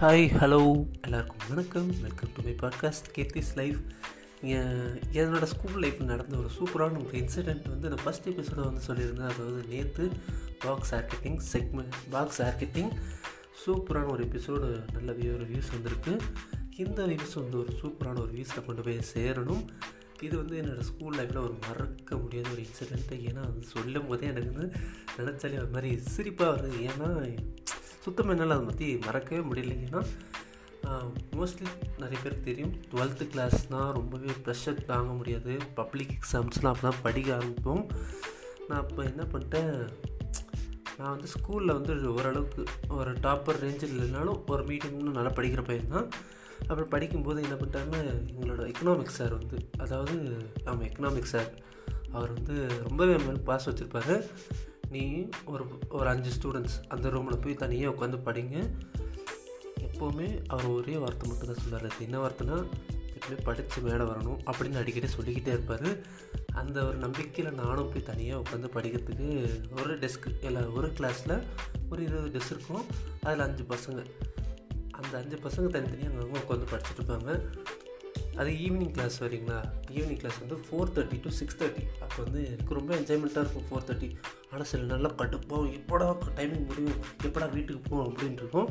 Hi hello எல்லாருக்கும் வணக்கம். Welcome to my podcast Keerthi's life என்னோடய ஸ்கூல் லைஃப் நடந்த ஒரு சூப்பரான ஒரு இன்சிடெண்ட் வந்து நான் ஃபஸ்ட் எபிசோட வந்து சொல்லியிருந்தேன். அதாவது நேற்று box architecting segment box architecting சூப்பரான ஒரு எபிசோடு நல்ல ஒரு வியூஸ் வந்திருக்கு. இந்த வியூஸ் வந்து ஒரு சூப்பரான ஒரு வியூஸில் கொண்டு போய் சேரணும். இது வந்து என்னோடய ஸ்கூல் லைஃப்பில் ஒரு மறக்க முடியாத ஒரு இன்சிடெண்ட்டு ஏன்னா அது சொல்லும் போதே எனக்கு வந்து நினச்சாலே ஒரு மாதிரி சிரிப்பாக வருது. ஏன்னா சுத்தமாக என்னால் அதை பற்றி மறக்கவே முடியல. ஏன்னா மோஸ்ட்லி நிறைய பேர் தெரியும். டுவெல்த்து கிளாஸ்னால் ரொம்பவே ப்ரெஷர் தாங்க முடியாது. பப்ளிக் எக்ஸாம்ஸ்லாம் அப்போ தான் படிக்க ஆரம்பிப்போம். நான் அப்போ என்ன பண்ணிட்டேன்? நான் வந்து ஸ்கூலில் வந்து ஓரளவுக்கு ஒரு டாப்பர் ரேஞ்சில் இல்லைனாலும் ஒரு மீடியம்னு நல்லா படிக்கிற பையன் தான். அப்புறம் படிக்கும்போது என்ன பண்ணிட்டாருன்னா எங்களோட எக்கனாமிக்ஸ் சார் வந்து அதாவது ஆமாம் எக்கனாமிக்ஸ் சார் அவர் வந்து ரொம்பவே மேலே பாஸ் வச்சுருப்பாரு. நீ ஒரு ஒரு அஞ்சு ஸ்டூடெண்ட்ஸ் அந்த ரூமில் போய் தனியாக உட்காந்து படிங்க. எப்போவுமே அவர் ஒரே வார்த்தை மட்டும் தான் சொல்லுவார். அது என்ன வார்த்தைனா எப்பவுமே படித்து மேலே வரணும் அப்படின்னு அடிக்கடி சொல்லிக்கிட்டே இருப்பார். அந்த ஒரு நம்பிக்கையில் நானும் போய் தனியாக உட்காந்து படிக்கிறதுக்கு ஒரு டெஸ்க் இல்லை ஒரு கிளாஸில் ஒரு இருபது டெஸ்க் இருக்கும். அதில் அஞ்சு பசங்க. அந்த அஞ்சு பசங்க தனித்தனியாக அங்கே உட்காந்து படிச்சுட்டு இருப்பாங்க. அது ஈவினிங் கிளாஸ் வரீங்களா ஈவினிங் கிளாஸ் வந்து four thirty to six thirty அப்போ வந்து எனக்கு ரொம்ப என்ஜாய்மெண்ட்டாக இருக்கும் ஃபோர் தேர்ட்டி ஆனால் சில நல்லா கடுப்போம் எப்படா டைமிங் முடியும்? எப்படா வீட்டுக்கு போவோம்? அப்படின்ட்டு இருக்கும்.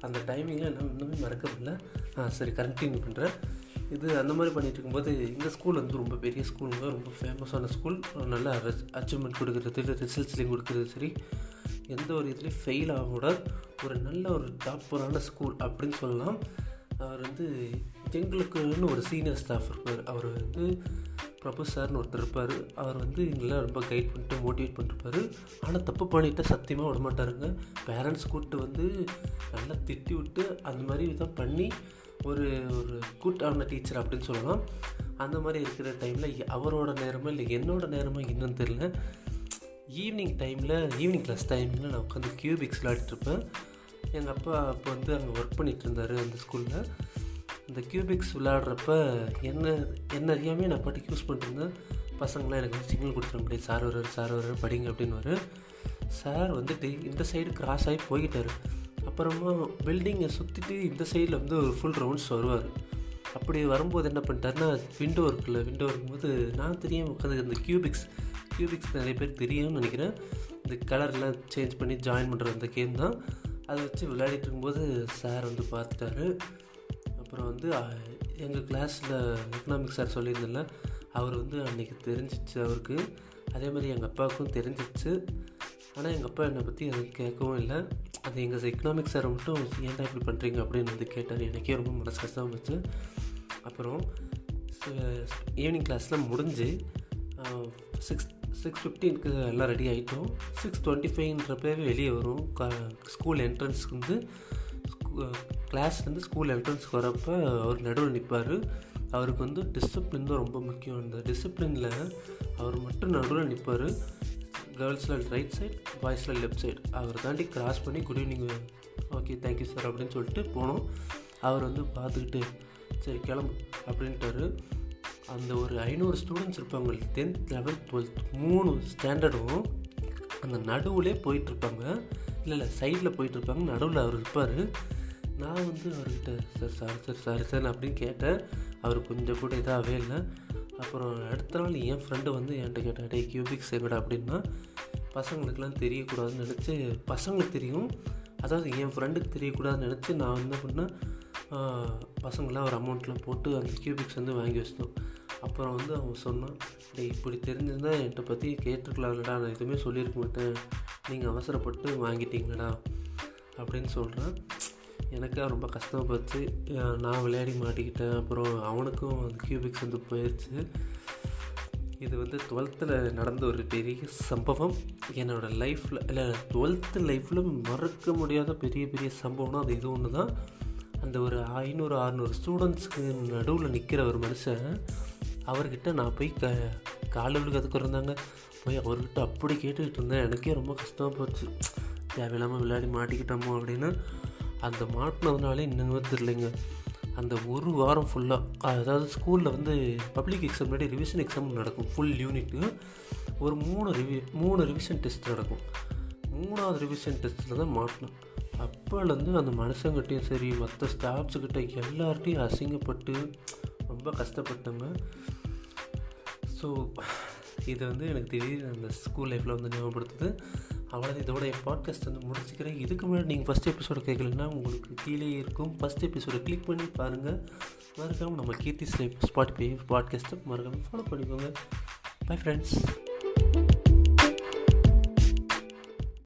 அந்த டைமிங்கில் என்ன இன்னுமே மறக்க முடியல ஆ சரி கண்டினியூ பண்ணுறேன் இது அந்த மாதிரி பண்ணிகிட்டு இருக்கும்போது இந்த ஸ்கூல் வந்து ரொம்ப பெரிய ஸ்கூலுங்க ரொம்ப ஃபேமஸான ஸ்கூல் நல்ல அச்சீவ்மெண்ட் கொடுக்குறது ரிசல்ட்ஸ்லேயும் கொடுக்குறது சரி. எந்த ஒரு இதுலேயும் ஃபெயில் ஆகக்கூடாது. ஒரு நல்ல ஒரு டாப்பரான ஸ்கூல் அப்படின்னு சொல்லலாம். அவர் வந்து எங்களுக்குன்னு ஒரு சீனியர் ஸ்டாஃப் இருப்பார். அவர் வந்து பிரபு சார்னு ஒருத்தர் இருப்பார். அவர் வந்து எங்களாம் ரொம்ப கைட் பண்ணிட்டு மோட்டிவேட் பண்ணிருப்பார். ஆனால் தப்பு பண்ணிட்டால் சத்தியமாக விட மாட்டாருங்க. பேரண்ட்ஸ் கூப்பிட்டு வந்து நல்லா திட்டி விட்டு அந்த மாதிரி தான் பண்ணி ஒரு ஒரு கூட்டான டீச்சர் அப்படின்னு சொல்லலாம். அந்த மாதிரி இருக்கிற டைமில் அவரோட நேரமாக இல்லை என்னோட நேரமாக இன்னும் தெரில ஈவினிங் டைமில் ஈவினிங் கிளாஸ் டைமில் நான் உட்காந்து கியூபிக்ஸ் விளாடிட்டுருப்பேன் எங்கள் அப்பா அப்போ வந்து அங்கே ஒர்க் பண்ணிகிட்டு இருந்தார் அந்த ஸ்கூலில் இந்த கியூபிக்ஸ் விளையாடுறப்ப என்ன என்ன அறியாமே நான் பாட்டுக்கு யூஸ் பண்ணிருந்தேன் பசங்களாம் எனக்கு வந்து சிக்னல் கொடுத்துருங்க முடியாது சார் வர்றாரு சார் வர்றாரு படிங்க அப்படின்னு சார் வந்துட்டு இந்த சைடு கிராஸ் ஆகி போய்கிட்டார் அப்புறமா பில்டிங்கை சுற்றிட்டு இந்த சைடில் வந்து ஒரு ஃபுல் ரவுண்ட்ஸ் வருவார். அப்படி வரும்போது என்ன பண்ணிட்டாருன்னா விண்டோ இருக்குல்ல விண்டோ இருக்கும்போது நான் தெரியும் உட்காந்து இந்த கியூபிக்ஸ் கியூபிக்ஸ் நிறைய பேர் தெரியும்னு நினைக்கிறேன். இந்த கலர்லாம் சேஞ்ச் பண்ணி ஜாயின் பண்ணுற அந்த கேம் தான். அதை வச்சு விளையாடிட்டு இருக்கும்போது சார் வந்து பார்த்துட்டாரு. அப்புறம் வந்து எங்கள் கிளாஸில் எக்கனாமிக்ஸ் சார் சொல்லியிருந்தில்ல அவர் வந்து அன்றைக்கி தெரிஞ்சிச்சு அவருக்கு. அதே மாதிரி எங்கள் அப்பாவுக்கும் தெரிஞ்சிச்சு. ஆனால் எங்கள் அப்பா என்னை பற்றி அதை கேட்கவும் இல்லை. அது எங்கள் எக்கனாமிக்ஸ் சார் மட்டும் ஏன்டா இப்படி பண்ணுறீங்க அப்படின்னு வந்து கேட்டார். எனக்கே ரொம்ப மனசு கஷ்டமாக போச்சு அப்புறம் ஈவினிங் கிளாஸ்லாம் முடிஞ்சு சிக்ஸ் சிக்ஸ் ஃபிஃப்டீனுக்கு எல்லாம் ரெடி ஆகிட்டோம் சிக்ஸ் டுவெண்ட்டி ஃபைவ்ன்றப்பவே வெளியே வரும். க ஸ்கூல் என்ட்ரன்ஸ்க்கு வந்து கிளாஸ்லேருந்து ஸ்கூல் என்ட்ரன்ஸ்க்கு வரப்போ அவர் நடுவில் நிற்பார் அவருக்கு வந்து டிசிப்ளின் தான் ரொம்ப முக்கியம். அந்த டிசிப்ளினில் அவர் மட்டும் நடுவில் நிற்பார் கேர்ள்ஸில் ரைட் சைட் பாய்ஸில் லெஃப்ட் சைடு அவர் தாண்டி கிராஸ் பண்ணி good evening okay thank you sir அப்படின்னு சொல்லிட்டு போனோம். அவர் வந்து பார்த்துக்கிட்டு சரி கிளம்பு அப்படின்ட்டாரு. அந்த ஒரு ஐநூறு ஸ்டூடெண்ட்ஸ் இருப்பாங்க. டென்த் லெவன்த் டுவெல்த் மூணு ஸ்டாண்டர்டும் அந்த நடுவுலே போயிட்டுருப்பாங்க இல்லை இல்லை சைடில் போயிட்டுருப்பாங்க நடுவில் அவர் இருப்பார். நான் வந்து அவர்கிட்ட sir sorry sir sorry sir அப்படின்னு கேட்டேன். அவர் கொஞ்சம் கூட இதாகவே இல்லை. அப்புறம் அடுத்த நாள் என் ஃப்ரெண்டு வந்து என்கிட்ட கேட்டேன் டே கியூபிக்ஸ் எங்கடா அப்படின்னா பசங்களுக்கெல்லாம் தெரியக்கூடாதுன்னு நினச்சி பசங்களுக்கு தெரியும். அதாவது என் ஃப்ரெண்டுக்கு தெரியக்கூடாதுன்னு நினச்சி நான் என்ன பண்ணேன் பசங்களாம் ஒரு அமௌண்ட்லாம் போட்டு அந்த கியூபிக்ஸ் வந்து வாங்கி வச்சிட்டோம். அப்புறம் வந்து அவன் சொன்னான் டே இப்படி தெரிஞ்சிருந்தால் என்கிட்ட பற்றி கேட்டிருக்கலாம்லடா. நான் எதுவுமே சொல்லியிருக்க மாட்டேன். நீங்கள் அவசரப்பட்டு வாங்கிட்டீங்களடா அப்படின்னு சொல்கிறேன் எனக்காக ரொம்ப கஷ்டப்பட்டு போச்சு. நான் விளையாடி மாட்டிக்கிட்டேன். அப்புறம் அவனுக்கும் அந்த கியூபிக்ஸ் வந்து போயிடுச்சு இது வந்து டுவெல்த்தில் நடந்த ஒரு பெரிய சம்பவம். என்னோடய லைஃப்பில் இல்லை டுவெல்த்து லைஃப்பில் மறக்க முடியாத பெரிய பெரிய சம்பவம்னா அது இது ஒன்று தான் அந்த ஒரு ஐநூறு அறநூறு ஸ்டூடெண்ட்ஸ்க்கு நடுவில் நிற்கிற ஒரு மனுஷன் அவர்கிட்ட நான் போய் க காலை விழுக்கிறதுக்கு இருந்தாங்க போய் அவர்கிட்ட அப்படி கேட்டுக்கிட்டு இருந்தேன். எனக்கே ரொம்ப கஷ்டமாக போச்சு. தேவையில்லாமல் விளையாடி மாட்டிக்கிட்டோமோ அப்படின்னு. அந்த மாட்டினதுனாலே இன்னும் தெரியலைங்க. அந்த ஒரு வாரம் ஃபுல்லாக அதாவது ஸ்கூலில் வந்து பப்ளிக் எக்ஸாம் முன்னாடி ரிவிஷன் எக்ஸாம் நடக்கும் ஃபுல் யூனிட்டு ஒரு மூணு ரிவி மூணு ரிவிஷன் டெஸ்ட் நடக்கும். மூணாவது ரிவிஷன் டெஸ்ட்டில் தான் மாட்டினேன் அப்போலேருந்து அந்த மனுஷங்கிட்டையும் சரி மற்ற ஸ்டாஃப்ஸுக்கிட்ட எல்லார்ட்டையும் அசிங்கப்பட்டு ரொம்ப கஷ்டப்பட்டோங்க. ஸோ இது வந்து எனக்கு திடீர்னு அந்த ஸ்கூல் லைஃப்பில் வந்து ஞாபகப்படுத்துது. அவ்வளோ இதோட என் பாட்காஸ்ட் வந்து முடிச்சுக்கிறேன். இதுக்கு முன்னாடி நீங்கள் ஃபஸ்ட் எபிசோடு கேட்கலன்னா உங்களுக்கு கீழே இருக்கும். ஃபஸ்ட் எபிசோடை கிளிக் பண்ணி பாருங்கள் மறக்காமல் நம்ம கீர்த்தி ஸ்லைப் பே பாட்காஸ்ட்டை மறக்காமல் ஃபாலோ பண்ணிக்கோங்க. Bye friends